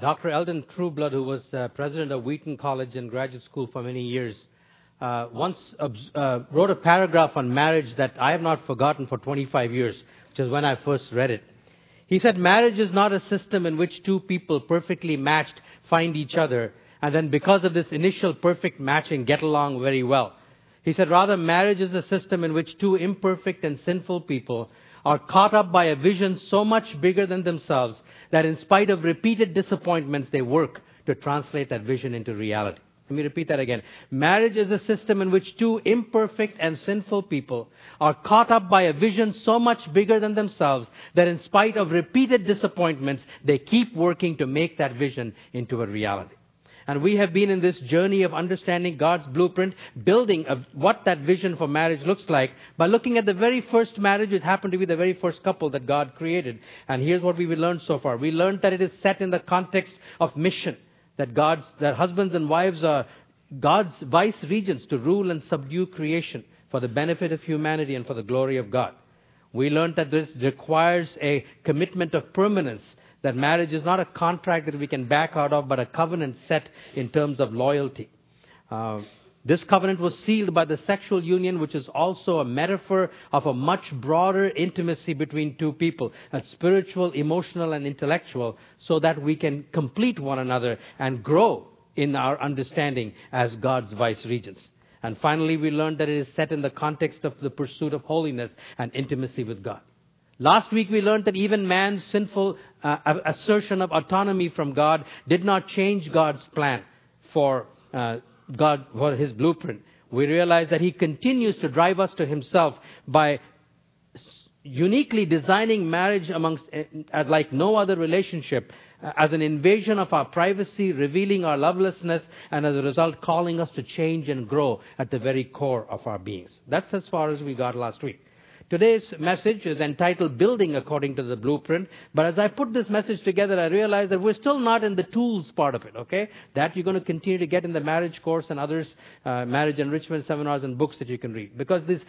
Dr. Elton Trueblood, who was uh, president of Wheaton College and graduate school for many years, uh, once uh, wrote a paragraph on marriage that I have not forgotten for 25 years, which is when I first read it. He said, Marriage is not a system in which two people perfectly matched find each other and then because of this initial perfect matching get along very well. He said, rather, marriage is a system in which two imperfect and sinful people are caught up by a vision so much bigger than themselves that in spite of repeated disappointments, they work to translate that vision into reality. Let me repeat that again. Marriage is a system in which two imperfect and sinful people are caught up by a vision so much bigger than themselves that in spite of repeated disappointments, they keep working to make that vision into a reality. And we have been in this journey of understanding God's blueprint, building of what that vision for marriage looks like by looking at the very first marriage, which happened to be the very first couple that God created. And here's what we've learned so far. We learned that it is set in the context of mission, that God's, that husbands and wives are God's vice regents to rule and subdue creation for the benefit of humanity and for the glory of God. We learned that this requires a commitment of permanence that marriage is not a contract that we can back out of, but a covenant set in terms of loyalty. Uh, this covenant was sealed by the sexual union, which is also a metaphor of a much broader intimacy between two people, spiritual, emotional, and intellectual, so that we can complete one another and grow in our understanding as God's vice regents. And finally, we learned that it is set in the context of the pursuit of holiness and intimacy with God. Last week we learned that even man's sinful uh, assertion of autonomy from God did not change God's plan for uh, God, for his blueprint. We realize that he continues to drive us to himself by uniquely designing marriage amongst, uh, like no other relationship, uh, as an invasion of our privacy, revealing our lovelessness, and as a result, calling us to change and grow at the very core of our beings. That's as far as we got last week. Today's message is entitled Building According to the Blueprint. But as I put this message together, I realized that we're still not in the tools part of it, okay? That you're going to continue to get in the marriage course and others, uh, marriage enrichment seminars and books that you can read. Because this,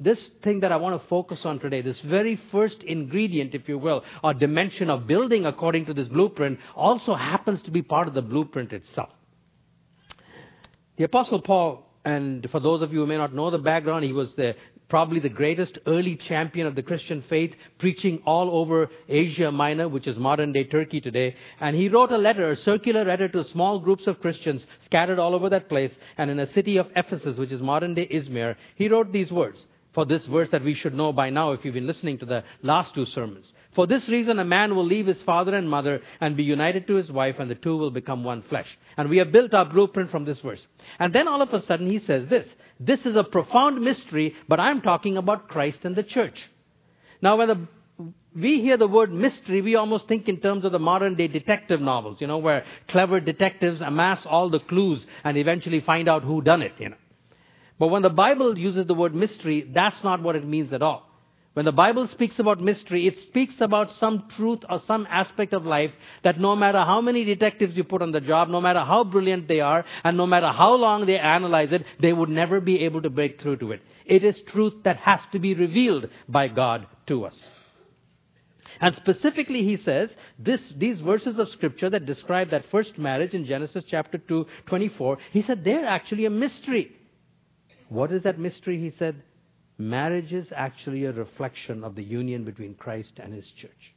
this thing that I want to focus on today, this very first ingredient, if you will, or dimension of building according to this blueprint, also happens to be part of the blueprint itself. The Apostle Paul and for those of you who may not know the background, he was the probably the greatest early champion of the Christian faith, preaching all over Asia Minor, which is modern day Turkey today. And he wrote a letter, a circular letter to small groups of Christians scattered all over that place. And in a city of Ephesus, which is modern day Izmir, he wrote these words for this verse that we should know by now if you've been listening to the last two sermons. For this reason, a man will leave his father and mother and be united to his wife, and the two will become one flesh. And we have built our blueprint from this verse. And then all of a sudden, he says this This is a profound mystery, but I'm talking about Christ and the church. Now, when the we hear the word mystery, we almost think in terms of the modern day detective novels, you know, where clever detectives amass all the clues and eventually find out who done it, you know. But when the Bible uses the word mystery, that's not what it means at all. When the Bible speaks about mystery, it speaks about some truth or some aspect of life that no matter how many detectives you put on the job, no matter how brilliant they are, and no matter how long they analyze it, they would never be able to break through to it. It is truth that has to be revealed by God to us. And specifically, he says, this, these verses of scripture that describe that first marriage in Genesis chapter 2, 24, he said they're actually a mystery. What is that mystery? He said, marriage is actually a reflection of the union between Christ and his church.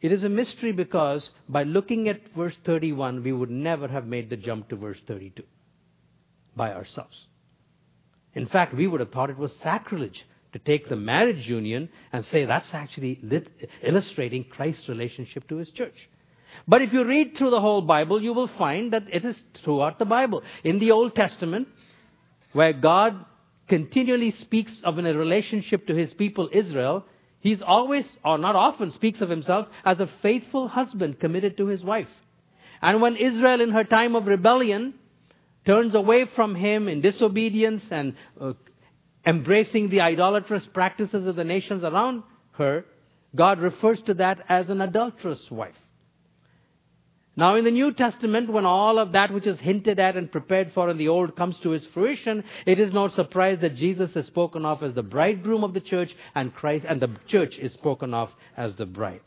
It is a mystery because by looking at verse 31, we would never have made the jump to verse 32 by ourselves. In fact, we would have thought it was sacrilege to take the marriage union and say that's actually lit- illustrating Christ's relationship to his church. But if you read through the whole Bible, you will find that it is throughout the Bible. In the Old Testament, where God continually speaks of in a relationship to his people Israel, he's always, or not often, speaks of himself as a faithful husband committed to his wife. And when Israel, in her time of rebellion, turns away from him in disobedience and uh, embracing the idolatrous practices of the nations around her, God refers to that as an adulterous wife. Now, in the New Testament, when all of that which is hinted at and prepared for in the Old comes to its fruition, it is no surprise that Jesus is spoken of as the bridegroom of the church and Christ, and the church is spoken of as the bride.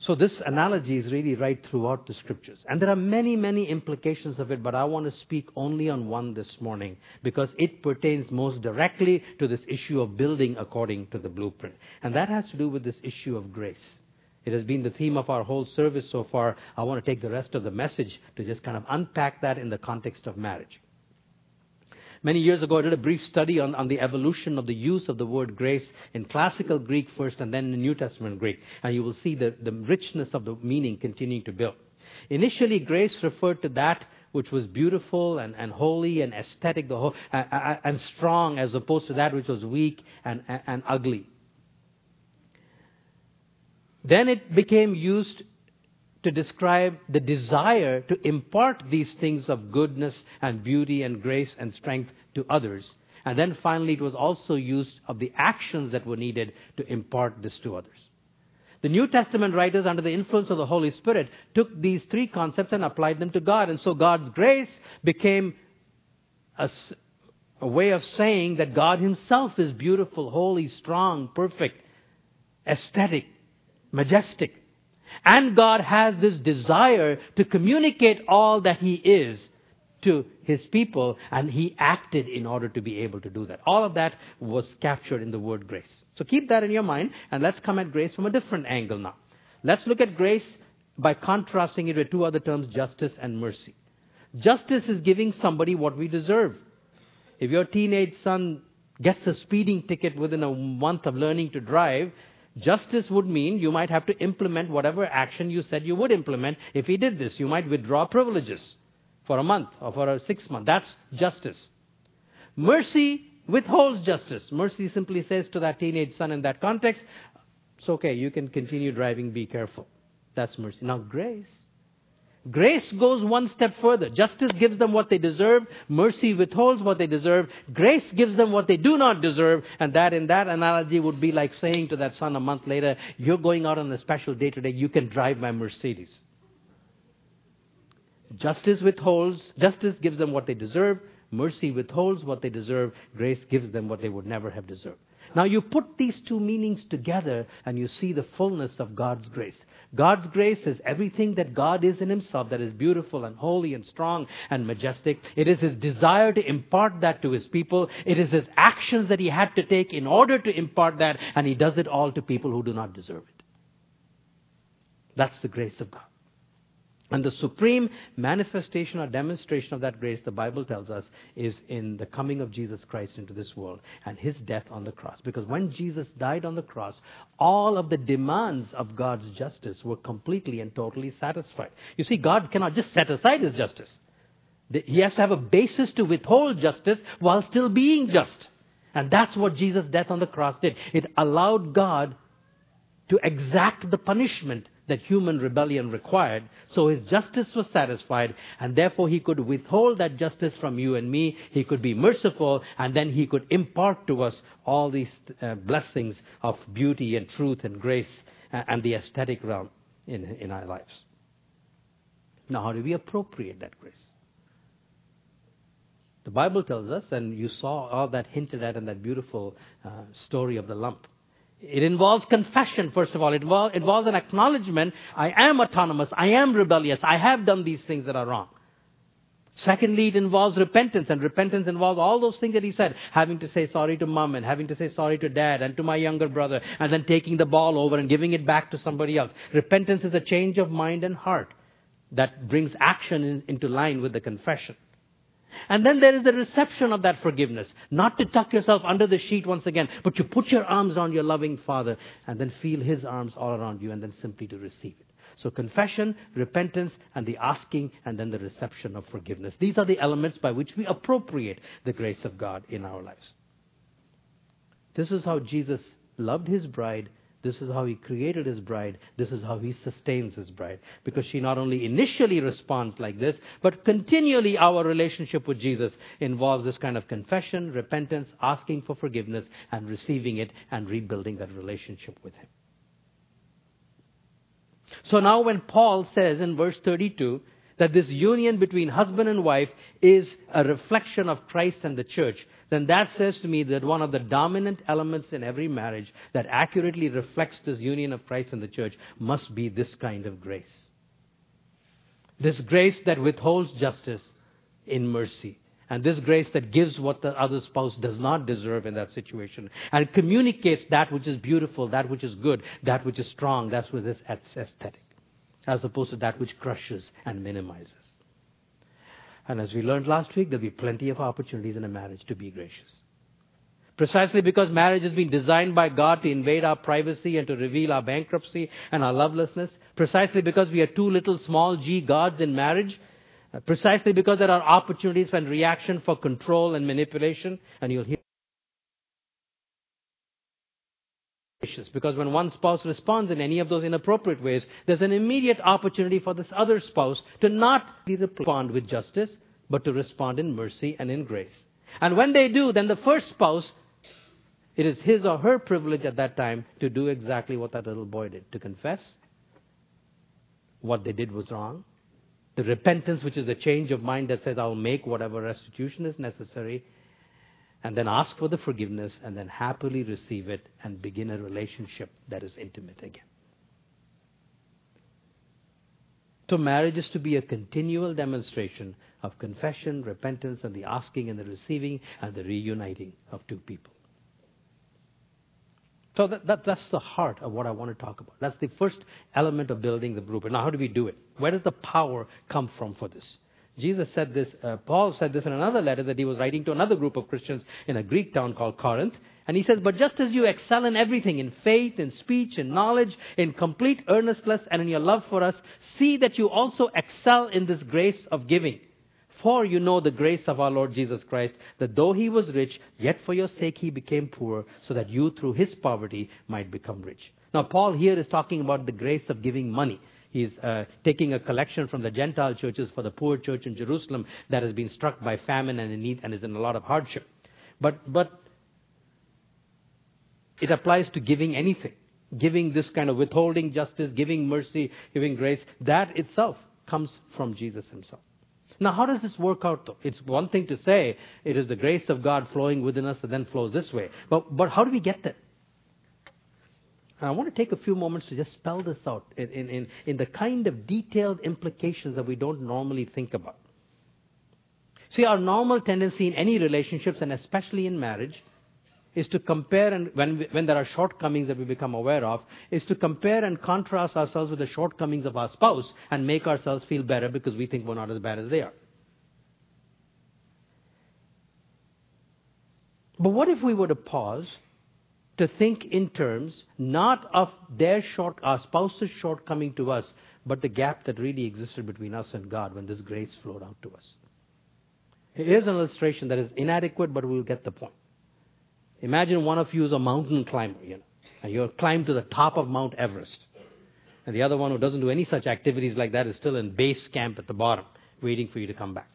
So this analogy is really right throughout the scriptures. And there are many, many implications of it, but I want to speak only on one this morning because it pertains most directly to this issue of building according to the blueprint. And that has to do with this issue of grace. It has been the theme of our whole service so far. I want to take the rest of the message to just kind of unpack that in the context of marriage. Many years ago, I did a brief study on, on the evolution of the use of the word grace in classical Greek first and then in New Testament Greek. And you will see the, the richness of the meaning continuing to build. Initially, grace referred to that which was beautiful and, and holy and aesthetic the whole, uh, and strong as opposed to that which was weak and, and, and ugly. Then it became used to describe the desire to impart these things of goodness and beauty and grace and strength to others. And then finally, it was also used of the actions that were needed to impart this to others. The New Testament writers, under the influence of the Holy Spirit, took these three concepts and applied them to God. And so God's grace became a, a way of saying that God Himself is beautiful, holy, strong, perfect, aesthetic, majestic. And God has this desire to communicate all that He is to His people, and He acted in order to be able to do that. All of that was captured in the word grace. So keep that in your mind, and let's come at grace from a different angle now. Let's look at grace by contrasting it with two other terms, justice and mercy. Justice is giving somebody what we deserve. If your teenage son gets a speeding ticket within a month of learning to drive, Justice would mean you might have to implement whatever action you said you would implement if he did this. You might withdraw privileges for a month or for a six month. That's justice. Mercy withholds justice. Mercy simply says to that teenage son in that context, it's okay, you can continue driving, be careful. That's mercy. Now, grace Grace goes one step further. Justice gives them what they deserve. Mercy withholds what they deserve. Grace gives them what they do not deserve. And that, in that analogy, would be like saying to that son a month later, You're going out on a special day today. You can drive my Mercedes. Justice withholds, justice gives them what they deserve. Mercy withholds what they deserve. Grace gives them what they would never have deserved. Now you put these two meanings together and you see the fullness of God's grace. God's grace is everything that God is in Himself that is beautiful and holy and strong and majestic. It is His desire to impart that to His people. It is His actions that He had to take in order to impart that, and He does it all to people who do not deserve it. That's the grace of God. And the supreme manifestation or demonstration of that grace, the Bible tells us, is in the coming of Jesus Christ into this world and his death on the cross. Because when Jesus died on the cross, all of the demands of God's justice were completely and totally satisfied. You see, God cannot just set aside his justice. He has to have a basis to withhold justice while still being just. And that's what Jesus' death on the cross did. It allowed God to exact the punishment that human rebellion required. So his justice was satisfied, and therefore he could withhold that justice from you and me. He could be merciful, and then he could impart to us all these uh, blessings of beauty and truth and grace uh, and the aesthetic realm in, in our lives. Now, how do we appropriate that grace? The Bible tells us, and you saw all that hinted at in that beautiful uh, story of the lump. It involves confession, first of all. It involves an acknowledgement I am autonomous, I am rebellious, I have done these things that are wrong. Secondly, it involves repentance, and repentance involves all those things that he said having to say sorry to mom, and having to say sorry to dad, and to my younger brother, and then taking the ball over and giving it back to somebody else. Repentance is a change of mind and heart that brings action in, into line with the confession. And then there is the reception of that forgiveness. Not to tuck yourself under the sheet once again, but to put your arms around your loving Father and then feel His arms all around you and then simply to receive it. So confession, repentance, and the asking, and then the reception of forgiveness. These are the elements by which we appropriate the grace of God in our lives. This is how Jesus loved His bride this is how he created his bride. This is how he sustains his bride. Because she not only initially responds like this, but continually our relationship with Jesus involves this kind of confession, repentance, asking for forgiveness, and receiving it and rebuilding that relationship with him. So now when Paul says in verse 32 that this union between husband and wife is a reflection of Christ and the church, then that says to me that one of the dominant elements in every marriage that accurately reflects this union of Christ and the church must be this kind of grace. This grace that withholds justice in mercy. And this grace that gives what the other spouse does not deserve in that situation. And communicates that which is beautiful, that which is good, that which is strong, that which is aesthetic. As opposed to that which crushes and minimizes. And as we learned last week, there'll be plenty of opportunities in a marriage to be gracious. Precisely because marriage has been designed by God to invade our privacy and to reveal our bankruptcy and our lovelessness. Precisely because we are two little small g gods in marriage. Precisely because there are opportunities for reaction for control and manipulation. And you'll hear because when one spouse responds in any of those inappropriate ways, there's an immediate opportunity for this other spouse to not respond with justice, but to respond in mercy and in grace. And when they do, then the first spouse it is his or her privilege at that time to do exactly what that little boy did to confess what they did was wrong. The repentance, which is the change of mind that says, I'll make whatever restitution is necessary, and then ask for the forgiveness, and then happily receive it and begin a relationship that is intimate again. So, marriage is to be a continual demonstration of confession, repentance, and the asking and the receiving and the reuniting of two people. So that, that, that's the heart of what I want to talk about. That's the first element of building the blueprint. Now, how do we do it? Where does the power come from for this? Jesus said this, uh, Paul said this in another letter that he was writing to another group of Christians in a Greek town called Corinth. And he says, But just as you excel in everything, in faith, in speech, in knowledge, in complete earnestness, and in your love for us, see that you also excel in this grace of giving. For you know the grace of our Lord Jesus Christ, that though he was rich, yet for your sake he became poor, so that you through his poverty might become rich. Now, Paul here is talking about the grace of giving money. He's uh, taking a collection from the Gentile churches for the poor church in Jerusalem that has been struck by famine and in need and is in a lot of hardship. But, but it applies to giving anything. Giving this kind of withholding justice, giving mercy, giving grace, that itself comes from Jesus himself. Now, how does this work out, though? It's one thing to say it is the grace of God flowing within us and then flows this way. But, but how do we get there? And I want to take a few moments to just spell this out in, in, in, in the kind of detailed implications that we don't normally think about. See, our normal tendency in any relationships, and especially in marriage, is to compare and when, we, when there are shortcomings that we become aware of, is to compare and contrast ourselves with the shortcomings of our spouse and make ourselves feel better because we think we're not as bad as they are. But what if we were to pause to think in terms not of their short, our spouse's shortcoming to us, but the gap that really existed between us and God when this grace flowed out to us? Here's an illustration that is inadequate, but we'll get the point. Imagine one of you is a mountain climber, you know, and you climb to the top of Mount Everest. And the other one who doesn't do any such activities like that is still in base camp at the bottom, waiting for you to come back.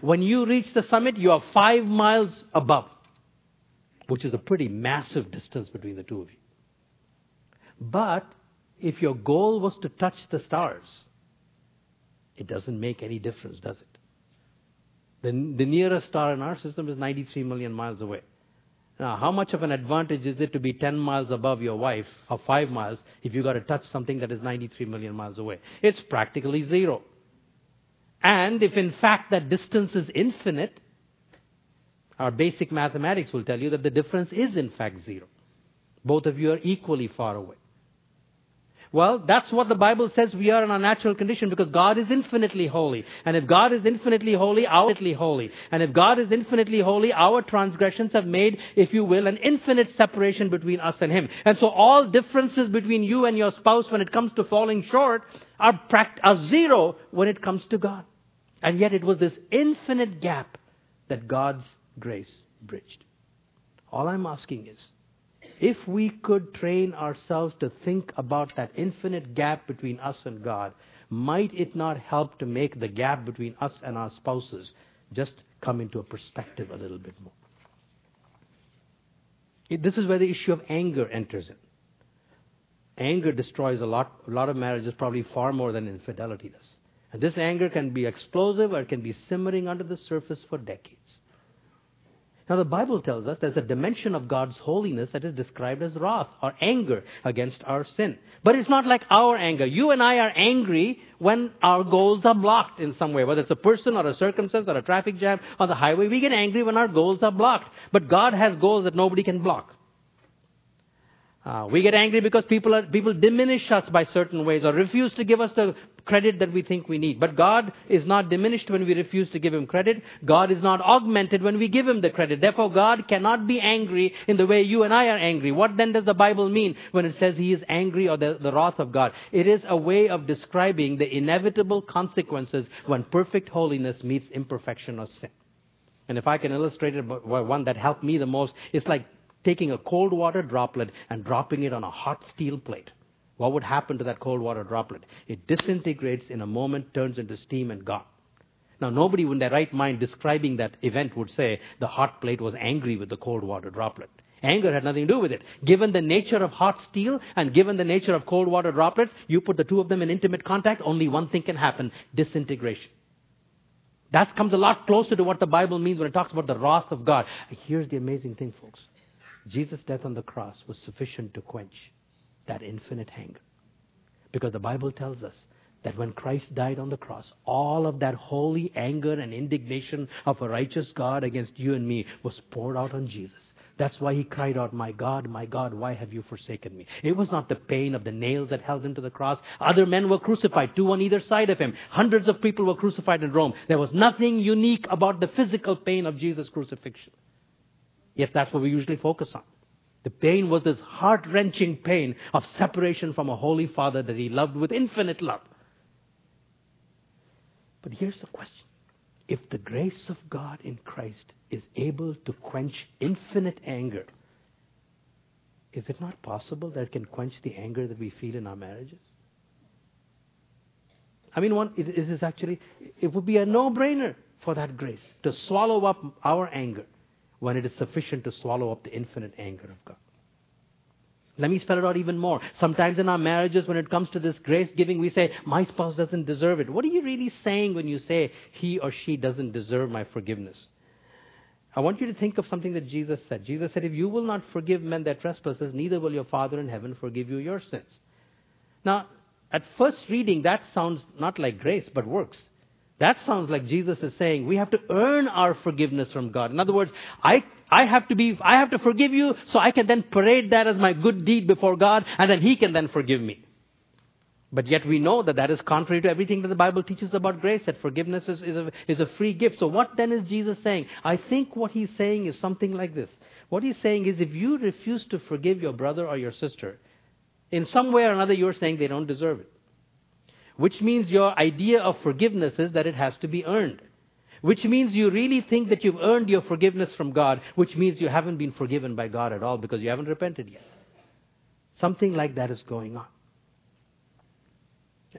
When you reach the summit, you are five miles above, which is a pretty massive distance between the two of you. But if your goal was to touch the stars, it doesn't make any difference, does it? The, the nearest star in our system is 93 million miles away. Now, how much of an advantage is it to be 10 miles above your wife, or 5 miles, if you've got to touch something that is 93 million miles away? It's practically zero. And if in fact that distance is infinite, our basic mathematics will tell you that the difference is in fact zero. Both of you are equally far away. Well, that's what the Bible says we are in our natural condition because God is infinitely holy. And if God is infinitely holy, our infinitely holy. And if God is infinitely holy, our transgressions have made, if you will, an infinite separation between us and Him. And so all differences between you and your spouse when it comes to falling short are, pract- are zero when it comes to God. And yet it was this infinite gap that God's grace bridged. All I'm asking is, if we could train ourselves to think about that infinite gap between us and God, might it not help to make the gap between us and our spouses just come into a perspective a little bit more? This is where the issue of anger enters in. Anger destroys a lot, a lot of marriages, probably far more than infidelity does. And this anger can be explosive or it can be simmering under the surface for decades. Now, the Bible tells us there's a dimension of God's holiness that is described as wrath or anger against our sin. But it's not like our anger. You and I are angry when our goals are blocked in some way, whether it's a person or a circumstance or a traffic jam on the highway. We get angry when our goals are blocked. But God has goals that nobody can block. Uh, we get angry because people, are, people diminish us by certain ways or refuse to give us the credit that we think we need. But God is not diminished when we refuse to give Him credit. God is not augmented when we give Him the credit. Therefore, God cannot be angry in the way you and I are angry. What then does the Bible mean when it says He is angry or the, the wrath of God? It is a way of describing the inevitable consequences when perfect holiness meets imperfection or sin. And if I can illustrate it, one that helped me the most, it's like taking a cold water droplet and dropping it on a hot steel plate. What would happen to that cold water droplet? It disintegrates in a moment, turns into steam, and gone. Now, nobody in their right mind describing that event would say the hot plate was angry with the cold water droplet. Anger had nothing to do with it. Given the nature of hot steel and given the nature of cold water droplets, you put the two of them in intimate contact, only one thing can happen disintegration. That comes a lot closer to what the Bible means when it talks about the wrath of God. Here's the amazing thing, folks. Jesus' death on the cross was sufficient to quench that infinite anger. Because the Bible tells us that when Christ died on the cross, all of that holy anger and indignation of a righteous God against you and me was poured out on Jesus. That's why he cried out, My God, my God, why have you forsaken me? It was not the pain of the nails that held him to the cross. Other men were crucified, two on either side of him. Hundreds of people were crucified in Rome. There was nothing unique about the physical pain of Jesus' crucifixion. Yet that's what we usually focus on. The pain was this heart wrenching pain of separation from a holy Father that he loved with infinite love. But here's the question if the grace of God in Christ is able to quench infinite anger, is it not possible that it can quench the anger that we feel in our marriages? I mean, one, it is actually, it would be a no brainer for that grace to swallow up our anger when it is sufficient to swallow up the infinite anger of God. Let me spell it out even more. Sometimes in our marriages, when it comes to this grace giving, we say, My spouse doesn't deserve it. What are you really saying when you say he or she doesn't deserve my forgiveness? I want you to think of something that Jesus said. Jesus said, If you will not forgive men their trespasses, neither will your Father in heaven forgive you your sins. Now, at first reading, that sounds not like grace, but works. That sounds like Jesus is saying we have to earn our forgiveness from God. In other words, I, I have to be, I have to forgive you so I can then parade that as my good deed before God and then He can then forgive me. But yet we know that that is contrary to everything that the Bible teaches about grace, that forgiveness is, is, a, is a free gift. So what then is Jesus saying? I think what He's saying is something like this. What He's saying is if you refuse to forgive your brother or your sister, in some way or another you're saying they don't deserve it which means your idea of forgiveness is that it has to be earned. Which means you really think that you've earned your forgiveness from God, which means you haven't been forgiven by God at all because you haven't repented yet. Something like that is going on.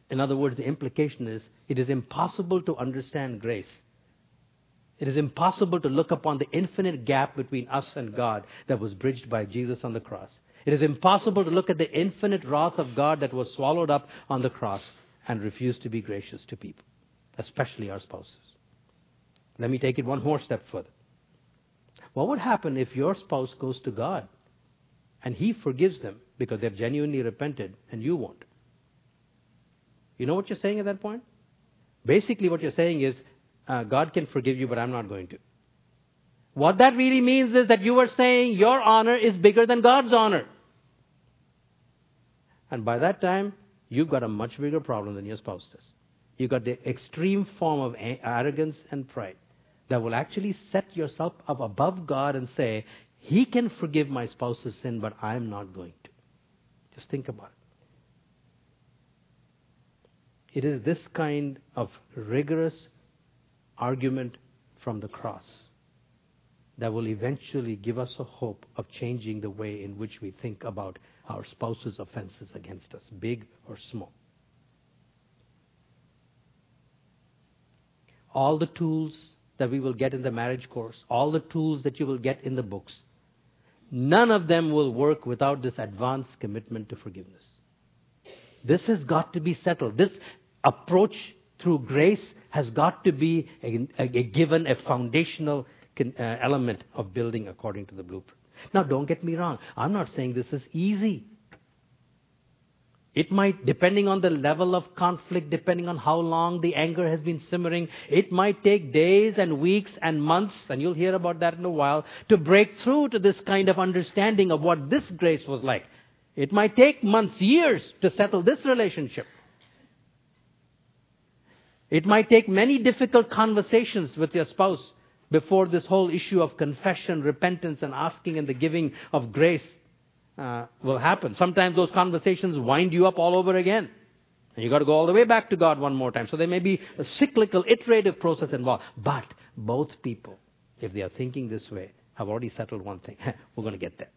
In other words, the implication is it is impossible to understand grace. It is impossible to look upon the infinite gap between us and God that was bridged by Jesus on the cross. It is impossible to look at the infinite wrath of God that was swallowed up on the cross and refuse to be gracious to people, especially our spouses. Let me take it one more step further. What would happen if your spouse goes to God and He forgives them because they've genuinely repented and you won't? You know what you're saying at that point? Basically, what you're saying is, uh, God can forgive you, but I'm not going to. What that really means is that you are saying your honor is bigger than God's honor. And by that time, you've got a much bigger problem than your spouse does. You've got the extreme form of arrogance and pride that will actually set yourself up above God and say, He can forgive my spouse's sin, but I'm not going to. Just think about it. It is this kind of rigorous argument from the cross that will eventually give us a hope of changing the way in which we think about our spouse's offenses against us, big or small. All the tools that we will get in the marriage course, all the tools that you will get in the books, none of them will work without this advanced commitment to forgiveness. This has got to be settled. This approach through grace has got to be a, a, a given a foundational uh, element of building according to the blueprint. Now, don't get me wrong. I'm not saying this is easy. It might, depending on the level of conflict, depending on how long the anger has been simmering, it might take days and weeks and months, and you'll hear about that in a while, to break through to this kind of understanding of what this grace was like. It might take months, years to settle this relationship. It might take many difficult conversations with your spouse before this whole issue of confession, repentance, and asking and the giving of grace uh, will happen. Sometimes those conversations wind you up all over again. And you've got to go all the way back to God one more time. So there may be a cyclical, iterative process involved. But both people, if they are thinking this way, have already settled one thing. We're going to get there.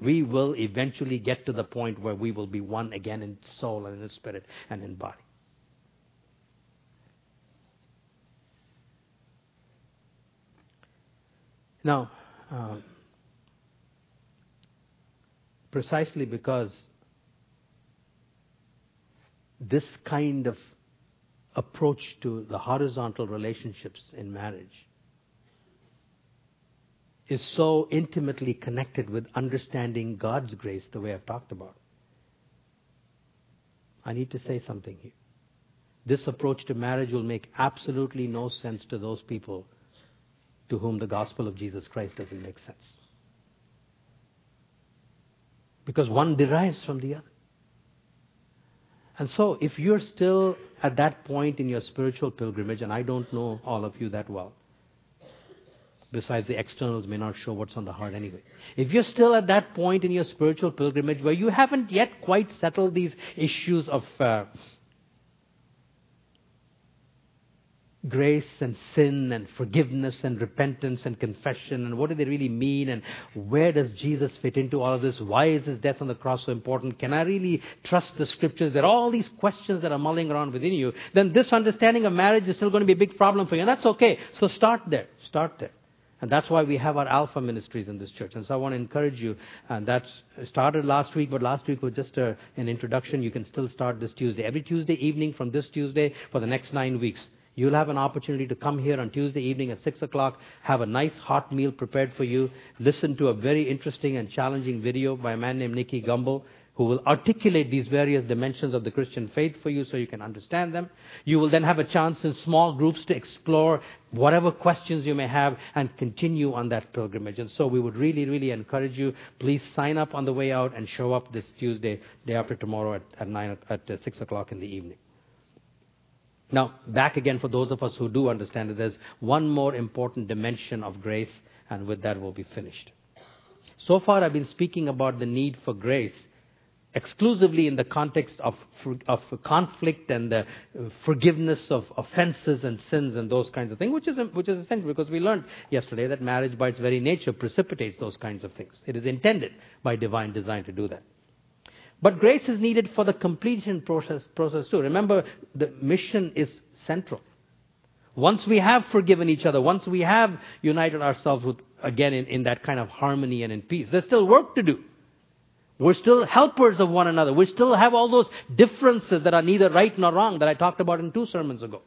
We will eventually get to the point where we will be one again in soul and in spirit and in body. Now, uh, precisely because this kind of approach to the horizontal relationships in marriage is so intimately connected with understanding God's grace the way I've talked about. I need to say something here. This approach to marriage will make absolutely no sense to those people to whom the gospel of Jesus Christ doesn't make sense. Because one derives from the other. And so, if you're still at that point in your spiritual pilgrimage, and I don't know all of you that well, besides the externals may not show what's on the heart anyway. If you're still at that point in your spiritual pilgrimage where you haven't yet quite settled these issues of uh, grace and sin and forgiveness and repentance and confession and what do they really mean and where does Jesus fit into all of this? Why is his death on the cross so important? Can I really trust the scriptures? There are all these questions that are mulling around within you. Then this understanding of marriage is still going to be a big problem for you. And that's okay. So start there. Start there. And that's why we have our Alpha ministries in this church. And so I want to encourage you. And that started last week, but last week was just a, an introduction. You can still start this Tuesday. Every Tuesday evening from this Tuesday for the next nine weeks. You'll have an opportunity to come here on Tuesday evening at 6 o'clock, have a nice hot meal prepared for you, listen to a very interesting and challenging video by a man named Nicky Gumbel who will articulate these various dimensions of the Christian faith for you so you can understand them. You will then have a chance in small groups to explore whatever questions you may have and continue on that pilgrimage. And so we would really, really encourage you, please sign up on the way out and show up this Tuesday, day after tomorrow at, at, nine, at uh, 6 o'clock in the evening. Now, back again for those of us who do understand it, there's one more important dimension of grace, and with that we'll be finished. So far, I've been speaking about the need for grace exclusively in the context of, of conflict and the forgiveness of offenses and sins and those kinds of things, which is, which is essential because we learned yesterday that marriage by its very nature precipitates those kinds of things. It is intended by divine design to do that. But grace is needed for the completion process, process too. Remember, the mission is central. Once we have forgiven each other, once we have united ourselves with, again in, in that kind of harmony and in peace, there's still work to do. We're still helpers of one another. We still have all those differences that are neither right nor wrong that I talked about in two sermons ago.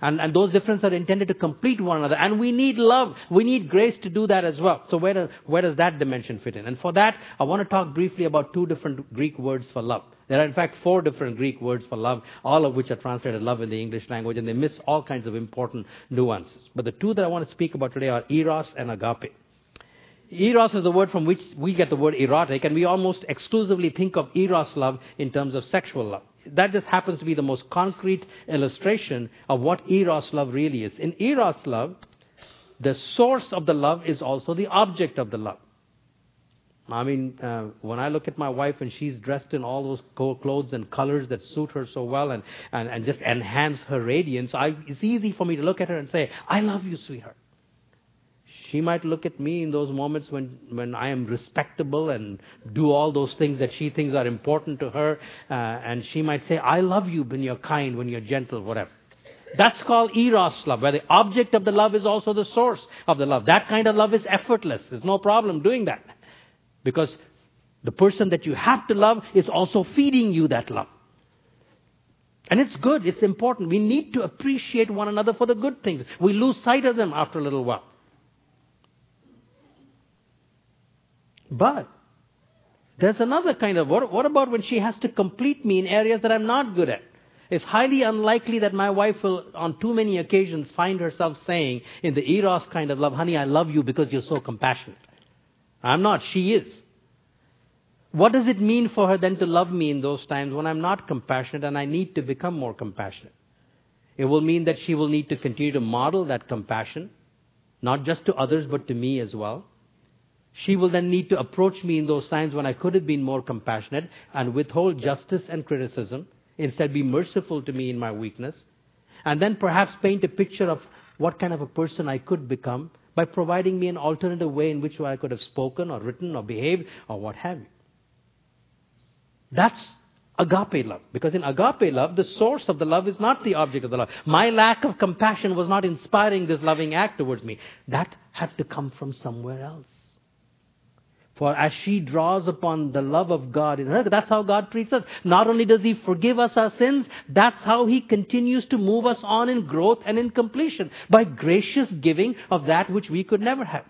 And, and those differences are intended to complete one another. And we need love. We need grace to do that as well. So where does, where does that dimension fit in? And for that, I want to talk briefly about two different Greek words for love. There are in fact four different Greek words for love, all of which are translated love in the English language, and they miss all kinds of important nuances. But the two that I want to speak about today are eros and agape. Eros is the word from which we get the word erotic, and we almost exclusively think of eros love in terms of sexual love. That just happens to be the most concrete illustration of what eros love really is. In eros love, the source of the love is also the object of the love. I mean, uh, when I look at my wife and she's dressed in all those clothes and colors that suit her so well and, and, and just enhance her radiance, I, it's easy for me to look at her and say, I love you, sweetheart. She might look at me in those moments when, when I am respectable and do all those things that she thinks are important to her, uh, and she might say, I love you when you're kind, when you're gentle, whatever. That's called eros love, where the object of the love is also the source of the love. That kind of love is effortless. There's no problem doing that. Because the person that you have to love is also feeding you that love. And it's good, it's important. We need to appreciate one another for the good things. We lose sight of them after a little while. But there's another kind of what, what about when she has to complete me in areas that I'm not good at? It's highly unlikely that my wife will, on too many occasions, find herself saying, in the Eros kind of love, honey, I love you because you're so compassionate. I'm not, she is. What does it mean for her then to love me in those times when I'm not compassionate and I need to become more compassionate? It will mean that she will need to continue to model that compassion, not just to others, but to me as well. She will then need to approach me in those times when I could have been more compassionate and withhold justice and criticism, instead be merciful to me in my weakness, and then perhaps paint a picture of what kind of a person I could become by providing me an alternative way in which I could have spoken or written or behaved or what have you. That's agape love. Because in agape love, the source of the love is not the object of the love. My lack of compassion was not inspiring this loving act towards me. That had to come from somewhere else. For as she draws upon the love of God in her, that's how God treats us. Not only does He forgive us our sins, that's how He continues to move us on in growth and in completion by gracious giving of that which we could never have.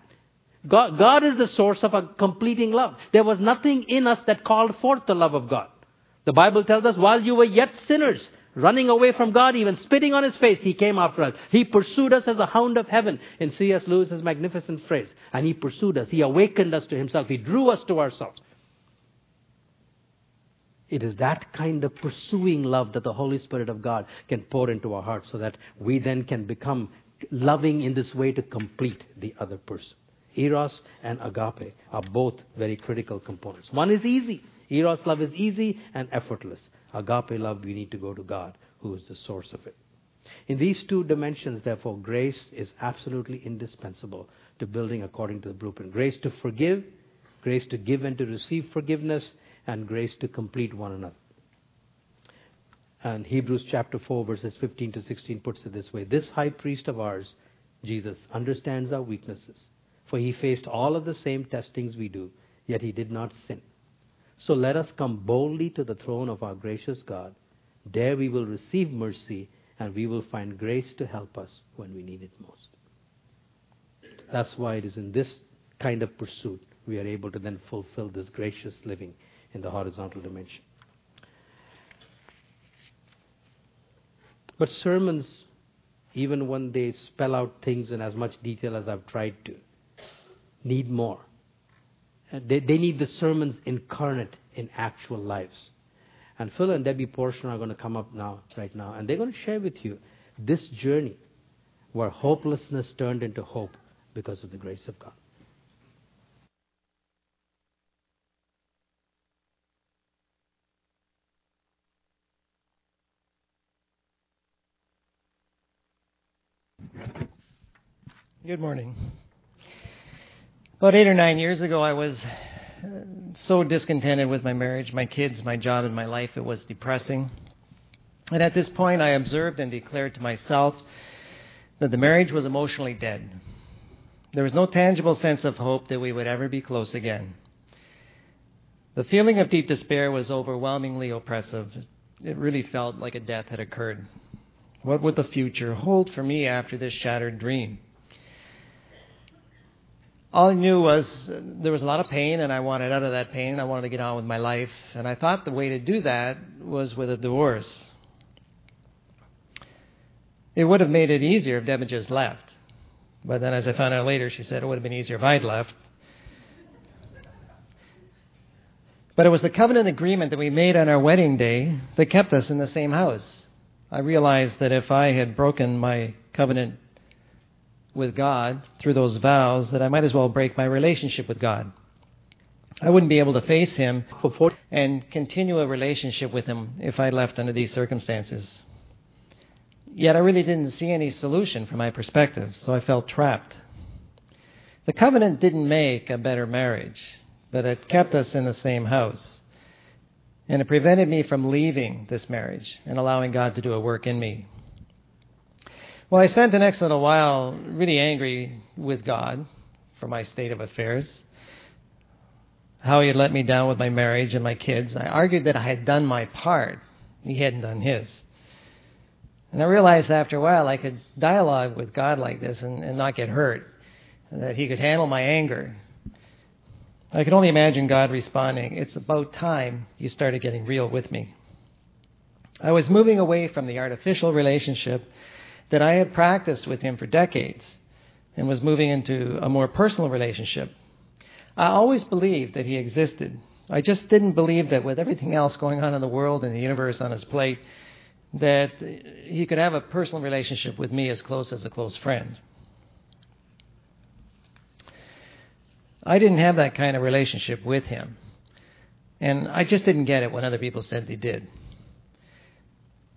God, God is the source of a completing love. There was nothing in us that called forth the love of God. The Bible tells us while you were yet sinners, running away from God, even spitting on his face, he came after us. He pursued us as a hound of heaven, in C.S. Lewis's magnificent phrase. And he pursued us. He awakened us to himself. He drew us to ourselves. It is that kind of pursuing love that the Holy Spirit of God can pour into our hearts so that we then can become loving in this way to complete the other person. Eros and agape are both very critical components. One is easy. Eros love is easy and effortless. Agape love, we need to go to God, who is the source of it. In these two dimensions, therefore, grace is absolutely indispensable to building according to the blueprint. Grace to forgive, grace to give and to receive forgiveness, and grace to complete one another. And Hebrews chapter 4, verses 15 to 16 puts it this way This high priest of ours, Jesus, understands our weaknesses for he faced all of the same testings we do, yet he did not sin. So let us come boldly to the throne of our gracious God. There we will receive mercy and we will find grace to help us when we need it most. That's why it is in this kind of pursuit we are able to then fulfill this gracious living in the horizontal dimension. But sermons, even when they spell out things in as much detail as I've tried to, need more. They, they need the sermons incarnate in actual lives. And Phil and Debbie Portion are going to come up now, right now, and they're going to share with you this journey where hopelessness turned into hope because of the grace of God. Good morning. About eight or nine years ago, I was uh, so discontented with my marriage, my kids, my job, and my life. It was depressing. And at this point, I observed and declared to myself that the marriage was emotionally dead. There was no tangible sense of hope that we would ever be close again. The feeling of deep despair was overwhelmingly oppressive. It really felt like a death had occurred. What would the future hold for me after this shattered dream? All I knew was there was a lot of pain, and I wanted out of that pain. and I wanted to get on with my life, and I thought the way to do that was with a divorce. It would have made it easier if Debbie just left. But then, as I found out later, she said it would have been easier if I'd left. But it was the covenant agreement that we made on our wedding day that kept us in the same house. I realized that if I had broken my covenant with God through those vows that I might as well break my relationship with God. I wouldn't be able to face Him and continue a relationship with Him if I left under these circumstances. Yet I really didn't see any solution from my perspective, so I felt trapped. The covenant didn't make a better marriage, but it kept us in the same house. And it prevented me from leaving this marriage and allowing God to do a work in me. Well, I spent the next little while really angry with God for my state of affairs, how He had let me down with my marriage and my kids. I argued that I had done my part, He hadn't done His. And I realized after a while I could dialogue with God like this and, and not get hurt, that He could handle my anger. I could only imagine God responding, It's about time you started getting real with me. I was moving away from the artificial relationship that I had practiced with Him for decades and was moving into a more personal relationship. I always believed that He existed. I just didn't believe that with everything else going on in the world and the universe on His plate, that He could have a personal relationship with me as close as a close friend. I didn't have that kind of relationship with him. And I just didn't get it when other people said they did.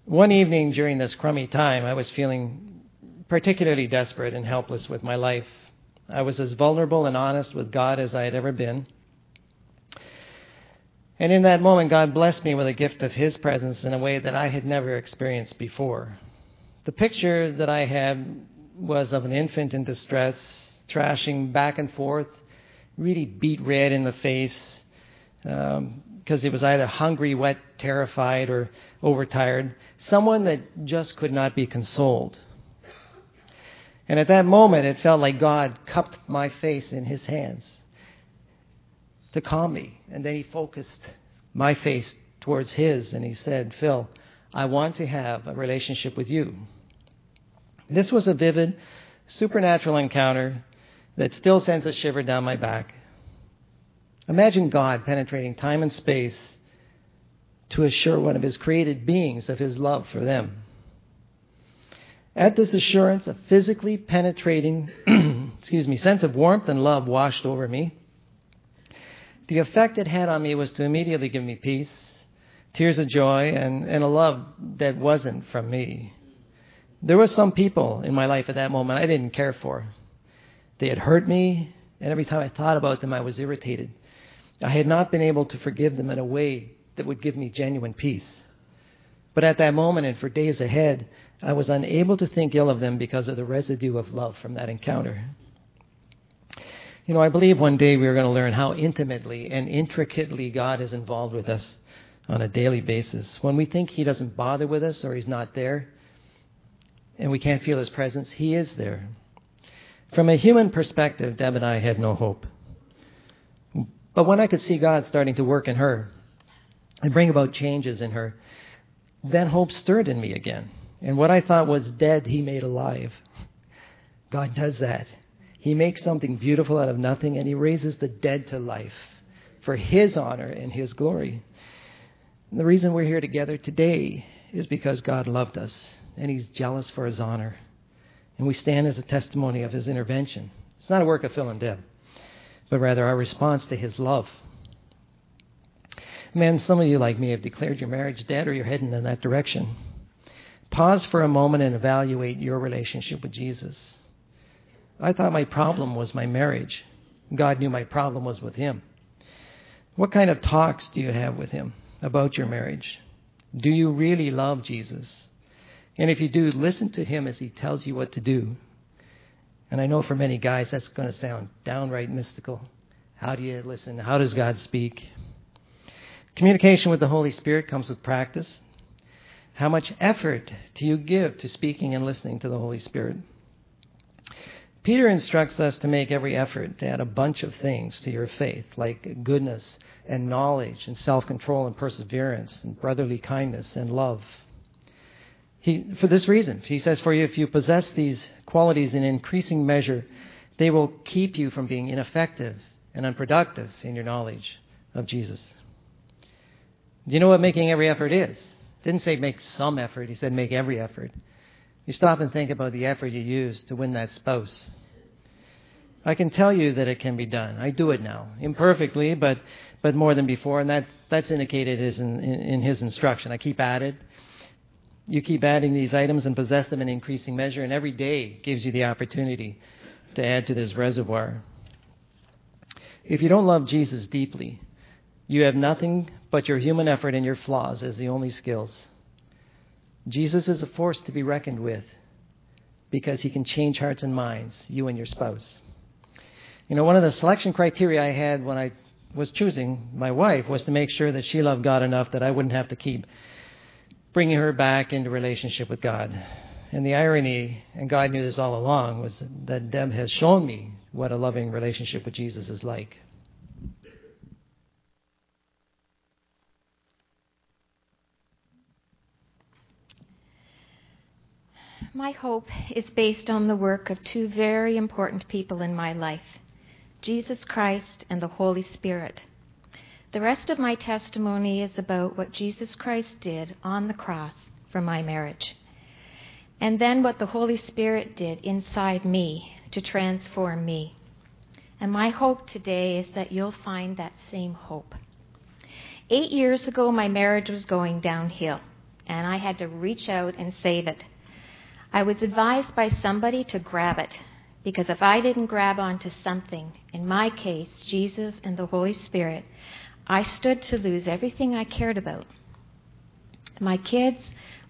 One evening during this crummy time, I was feeling particularly desperate and helpless with my life. I was as vulnerable and honest with God as I had ever been. And in that moment, God blessed me with a gift of His presence in a way that I had never experienced before. The picture that I had was of an infant in distress, thrashing back and forth really beet red in the face um, because he was either hungry, wet, terrified, or overtired. Someone that just could not be consoled. And at that moment, it felt like God cupped my face in his hands to calm me. And then he focused my face towards his and he said, Phil, I want to have a relationship with you. This was a vivid, supernatural encounter that still sends a shiver down my back. Imagine God penetrating time and space to assure one of his created beings of his love for them. At this assurance, a physically penetrating, excuse me, sense of warmth and love washed over me. The effect it had on me was to immediately give me peace, tears of joy, and, and a love that wasn't from me. There were some people in my life at that moment I didn't care for. They had hurt me, and every time I thought about them, I was irritated. I had not been able to forgive them in a way that would give me genuine peace. But at that moment and for days ahead, I was unable to think ill of them because of the residue of love from that encounter. You know, I believe one day we are going to learn how intimately and intricately God is involved with us on a daily basis. When we think He doesn't bother with us or He's not there, and we can't feel His presence, He is there. From a human perspective, Deb and I had no hope. But when I could see God starting to work in her and bring about changes in her, then hope stirred in me again. And what I thought was dead, He made alive. God does that. He makes something beautiful out of nothing and He raises the dead to life for His honor and His glory. And the reason we're here together today is because God loved us and He's jealous for His honor and we stand as a testimony of his intervention. It's not a work of Phil and Deb, but rather our response to his love. Men, some of you, like me, have declared your marriage dead or you're heading in that direction. Pause for a moment and evaluate your relationship with Jesus. I thought my problem was my marriage. God knew my problem was with him. What kind of talks do you have with him about your marriage? Do you really love Jesus? And if you do, listen to him as he tells you what to do. And I know for many guys that's going to sound downright mystical. How do you listen? How does God speak? Communication with the Holy Spirit comes with practice. How much effort do you give to speaking and listening to the Holy Spirit? Peter instructs us to make every effort to add a bunch of things to your faith, like goodness and knowledge and self control and perseverance and brotherly kindness and love. He, for this reason, he says, For you, if you possess these qualities in increasing measure, they will keep you from being ineffective and unproductive in your knowledge of Jesus. Do you know what making every effort is? Didn't say make some effort, he said make every effort. You stop and think about the effort you use to win that spouse. I can tell you that it can be done. I do it now, imperfectly, but but more than before, and that that's indicated in, in, in his instruction. I keep at it. You keep adding these items and possess them in increasing measure, and every day gives you the opportunity to add to this reservoir. If you don't love Jesus deeply, you have nothing but your human effort and your flaws as the only skills. Jesus is a force to be reckoned with because he can change hearts and minds, you and your spouse. You know, one of the selection criteria I had when I was choosing my wife was to make sure that she loved God enough that I wouldn't have to keep bringing her back into relationship with God. And the irony, and God knew this all along, was that Deb has shown me what a loving relationship with Jesus is like. My hope is based on the work of two very important people in my life Jesus Christ and the Holy Spirit. The rest of my testimony is about what Jesus Christ did on the cross for my marriage, and then what the Holy Spirit did inside me to transform me. And my hope today is that you'll find that same hope. Eight years ago, my marriage was going downhill, and I had to reach out and save it. I was advised by somebody to grab it because if I didn't grab onto something, in my case, Jesus and the Holy Spirit, I stood to lose everything I cared about my kids,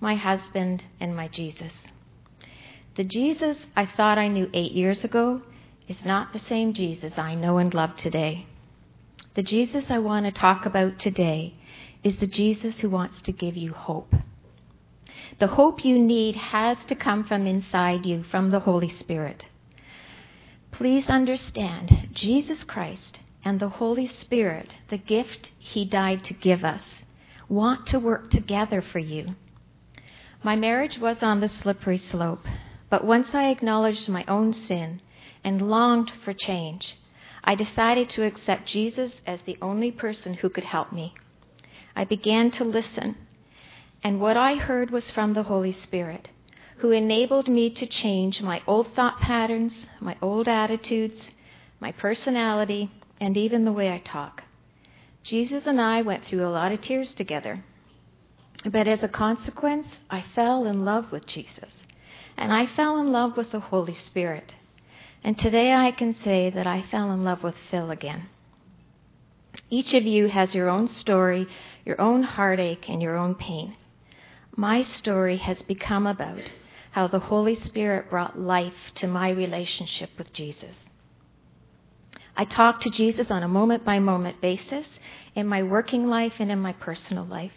my husband, and my Jesus. The Jesus I thought I knew eight years ago is not the same Jesus I know and love today. The Jesus I want to talk about today is the Jesus who wants to give you hope. The hope you need has to come from inside you, from the Holy Spirit. Please understand, Jesus Christ and the Holy Spirit, the gift He died to give us, want to work together for you. My marriage was on the slippery slope, but once I acknowledged my own sin and longed for change, I decided to accept Jesus as the only person who could help me. I began to listen and what I heard was from the Holy Spirit, who enabled me to change my old thought patterns, my old attitudes, my personality, and even the way I talk. Jesus and I went through a lot of tears together. But as a consequence, I fell in love with Jesus. And I fell in love with the Holy Spirit. And today I can say that I fell in love with Phil again. Each of you has your own story, your own heartache, and your own pain. My story has become about how the Holy Spirit brought life to my relationship with Jesus. I talk to Jesus on a moment by moment basis in my working life and in my personal life.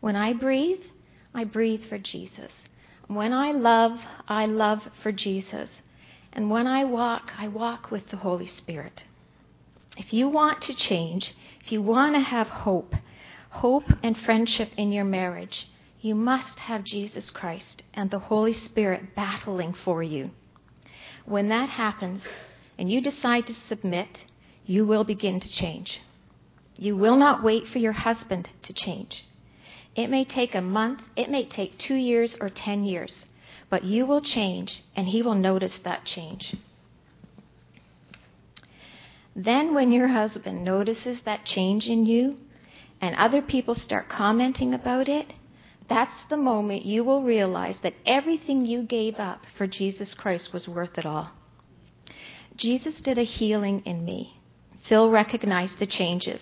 When I breathe, I breathe for Jesus. When I love, I love for Jesus. And when I walk, I walk with the Holy Spirit. If you want to change, if you want to have hope, hope and friendship in your marriage, you must have Jesus Christ and the Holy Spirit battling for you. When that happens and you decide to submit, you will begin to change. You will not wait for your husband to change. It may take a month, it may take two years or ten years, but you will change and he will notice that change. Then, when your husband notices that change in you and other people start commenting about it, that's the moment you will realize that everything you gave up for Jesus Christ was worth it all. Jesus did a healing in me. Phil recognized the changes.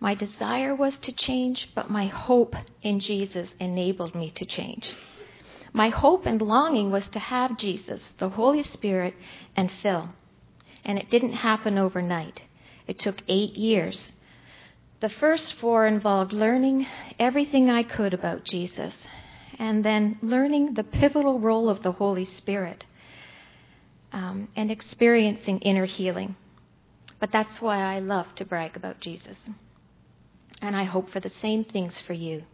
My desire was to change, but my hope in Jesus enabled me to change. My hope and longing was to have Jesus, the Holy Spirit, and Phil. And it didn't happen overnight. It took eight years the first four involved learning everything I could about Jesus and then learning the pivotal role of the Holy Spirit um, and experiencing inner healing. But that's why I love to brag about Jesus. And I hope for the same things for you.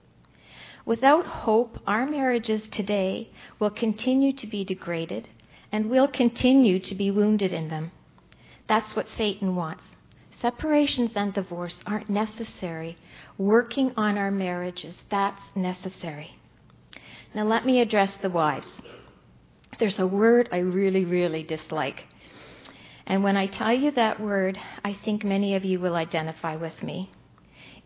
Without hope, our marriages today will continue to be degraded and we'll continue to be wounded in them. That's what Satan wants. Separations and divorce aren't necessary. Working on our marriages, that's necessary. Now, let me address the wives. There's a word I really, really dislike. And when I tell you that word, I think many of you will identify with me.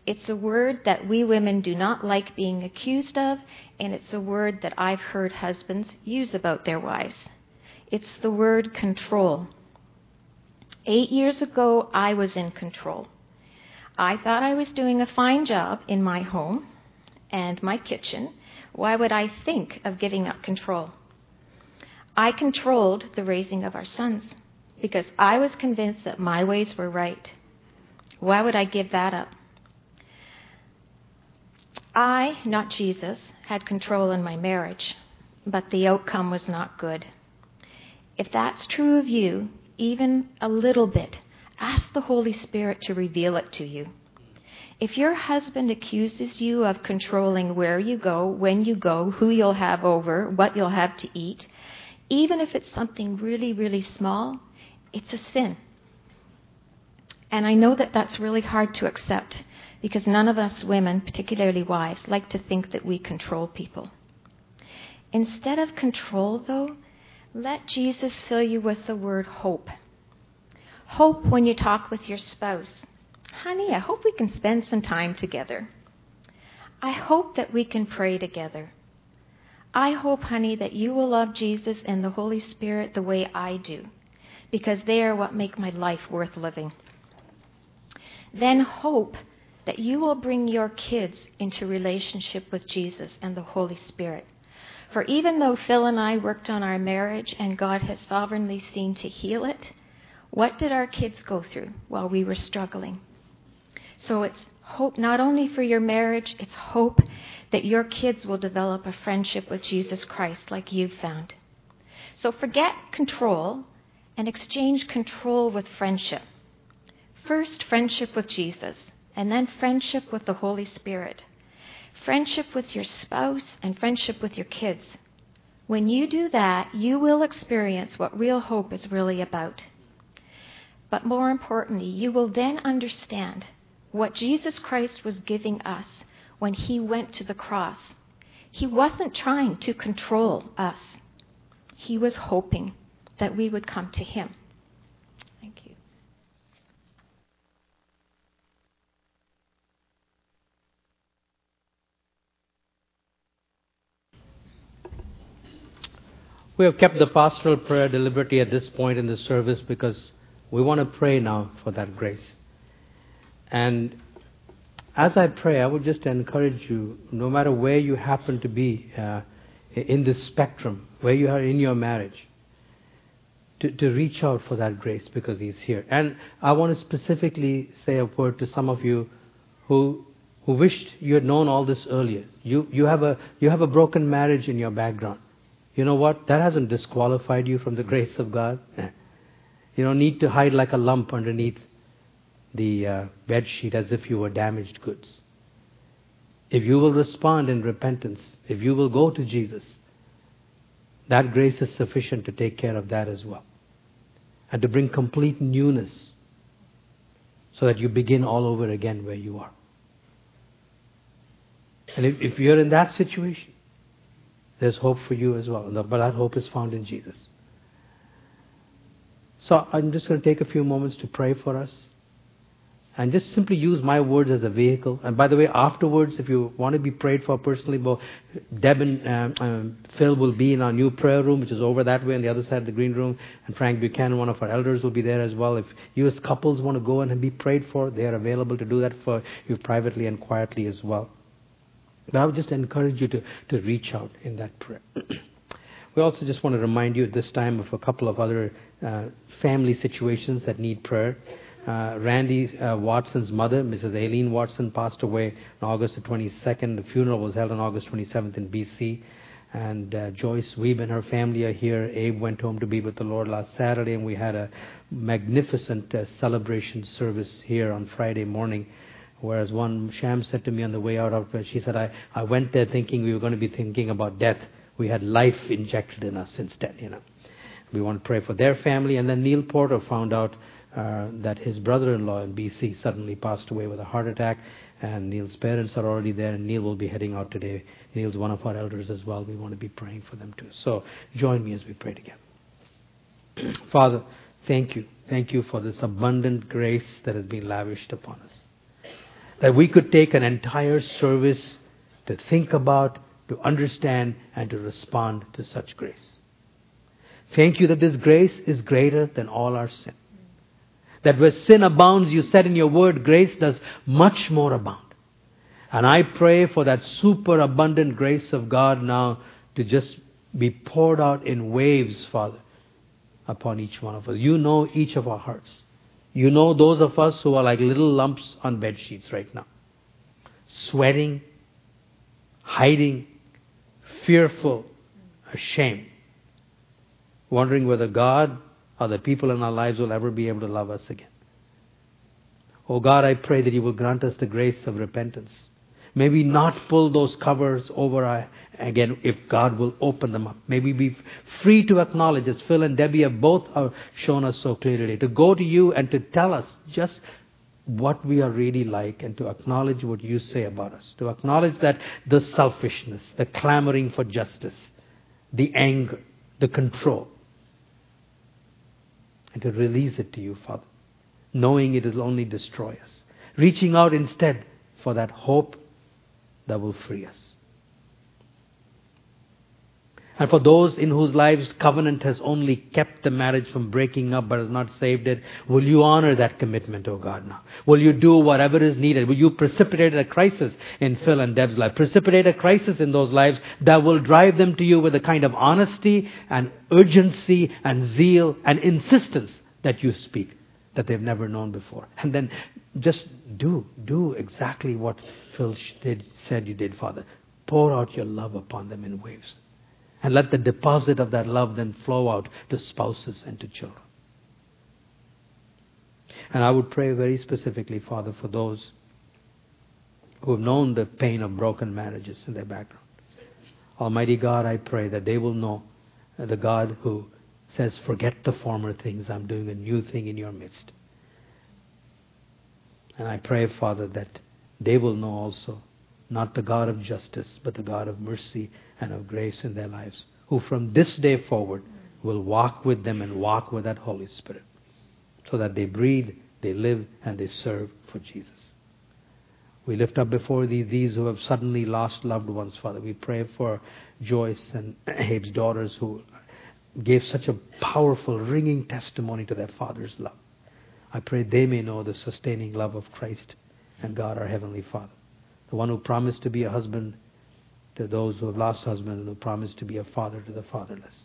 It's a word that we women do not like being accused of, and it's a word that I've heard husbands use about their wives. It's the word control. Eight years ago, I was in control. I thought I was doing a fine job in my home and my kitchen. Why would I think of giving up control? I controlled the raising of our sons because I was convinced that my ways were right. Why would I give that up? I, not Jesus, had control in my marriage, but the outcome was not good. If that's true of you, even a little bit, ask the Holy Spirit to reveal it to you. If your husband accuses you of controlling where you go, when you go, who you'll have over, what you'll have to eat, even if it's something really, really small, it's a sin. And I know that that's really hard to accept because none of us women, particularly wives, like to think that we control people. Instead of control, though, let Jesus fill you with the word hope. Hope when you talk with your spouse. Honey, I hope we can spend some time together. I hope that we can pray together. I hope, honey, that you will love Jesus and the Holy Spirit the way I do, because they are what make my life worth living. Then hope that you will bring your kids into relationship with Jesus and the Holy Spirit. For even though Phil and I worked on our marriage and God has sovereignly seen to heal it, what did our kids go through while we were struggling? So it's hope not only for your marriage, it's hope that your kids will develop a friendship with Jesus Christ like you've found. So forget control and exchange control with friendship. First, friendship with Jesus, and then friendship with the Holy Spirit. Friendship with your spouse and friendship with your kids. When you do that, you will experience what real hope is really about. But more importantly, you will then understand what Jesus Christ was giving us when he went to the cross. He wasn't trying to control us, he was hoping that we would come to him. Thank you. We have kept the pastoral prayer deliberately at this point in the service because we want to pray now for that grace. And as I pray, I would just encourage you, no matter where you happen to be uh, in this spectrum, where you are in your marriage, to, to reach out for that grace because He's here. And I want to specifically say a word to some of you who who wished you had known all this earlier. You you have a you have a broken marriage in your background. You know what? That hasn't disqualified you from the grace of God. You don't need to hide like a lump underneath the uh, bed sheet as if you were damaged goods. If you will respond in repentance, if you will go to Jesus, that grace is sufficient to take care of that as well. And to bring complete newness so that you begin all over again where you are. And if, if you're in that situation, there's hope for you as well. But that hope is found in Jesus. So I'm just going to take a few moments to pray for us. And just simply use my words as a vehicle. And by the way, afterwards, if you want to be prayed for personally, well, Deb and um, um, Phil will be in our new prayer room, which is over that way on the other side of the green room. And Frank Buchanan, one of our elders, will be there as well. If you as couples want to go and be prayed for, they are available to do that for you privately and quietly as well. But I would just encourage you to, to reach out in that prayer. we also just want to remind you at this time of a couple of other uh, family situations that need prayer. Uh, Randy uh, Watson's mother, Mrs. Aileen Watson, passed away on August the 22nd. The funeral was held on August 27th in BC. And uh, Joyce Weeb and her family are here. Abe went home to be with the Lord last Saturday, and we had a magnificent uh, celebration service here on Friday morning. Whereas one Sham said to me on the way out of it, she said, I, I went there thinking we were going to be thinking about death. We had life injected in us instead, you know. We want to pray for their family. And then Neil Porter found out uh, that his brother-in-law in BC suddenly passed away with a heart attack, and Neil's parents are already there, and Neil will be heading out today. Neil's one of our elders as well. We want to be praying for them too. So join me as we pray together. Father, thank you. Thank you for this abundant grace that has been lavished upon us. That we could take an entire service to think about, to understand, and to respond to such grace. Thank you that this grace is greater than all our sin. That where sin abounds, you said in your word, grace does much more abound. And I pray for that super abundant grace of God now to just be poured out in waves, Father, upon each one of us. You know each of our hearts. You know those of us who are like little lumps on bed sheets right now, sweating, hiding, fearful, ashamed, wondering whether God or the people in our lives will ever be able to love us again. Oh God, I pray that you will grant us the grace of repentance. May we not pull those covers over our, again if God will open them up. May we be free to acknowledge, as Phil and Debbie have both have shown us so clearly, to go to you and to tell us just what we are really like and to acknowledge what you say about us. To acknowledge that the selfishness, the clamoring for justice, the anger, the control, and to release it to you, Father, knowing it will only destroy us. Reaching out instead for that hope that will free us. And for those in whose lives covenant has only kept the marriage from breaking up but has not saved it, will you honor that commitment, O oh God, now? Will you do whatever is needed? Will you precipitate a crisis in Phil and Deb's life? Precipitate a crisis in those lives that will drive them to you with a kind of honesty and urgency and zeal and insistence that you speak that they've never known before. And then just do, do exactly what Phil said you did, Father. Pour out your love upon them in waves. And let the deposit of that love then flow out to spouses and to children. And I would pray very specifically, Father, for those who have known the pain of broken marriages in their background. Almighty God, I pray that they will know the God who says, Forget the former things, I'm doing a new thing in your midst. And I pray, Father, that they will know also not the God of justice, but the God of mercy and of grace in their lives, who from this day forward will walk with them and walk with that Holy Spirit, so that they breathe, they live, and they serve for Jesus. We lift up before thee these who have suddenly lost loved ones, Father. We pray for Joyce and Abe's daughters who gave such a powerful, ringing testimony to their father's love. I pray they may know the sustaining love of Christ and God our Heavenly Father the one who promised to be a husband to those who have lost husbands and who promised to be a father to the fatherless.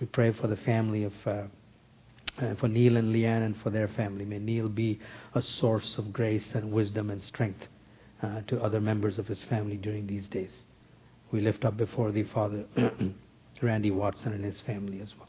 We pray for the family of, uh, uh, for Neil and Leanne and for their family. May Neil be a source of grace and wisdom and strength uh, to other members of his family during these days. We lift up before thee, Father, Randy Watson and his family as well.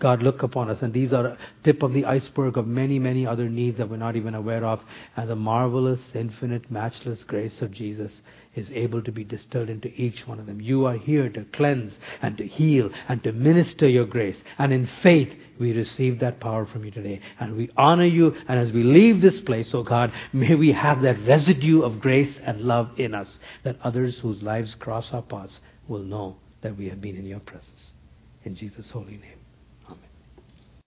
God, look upon us. And these are tip of the iceberg of many, many other needs that we're not even aware of. And the marvelous, infinite, matchless grace of Jesus is able to be distilled into each one of them. You are here to cleanse and to heal and to minister your grace. And in faith, we receive that power from you today. And we honor you. And as we leave this place, oh God, may we have that residue of grace and love in us that others whose lives cross our paths will know that we have been in your presence. In Jesus' holy name.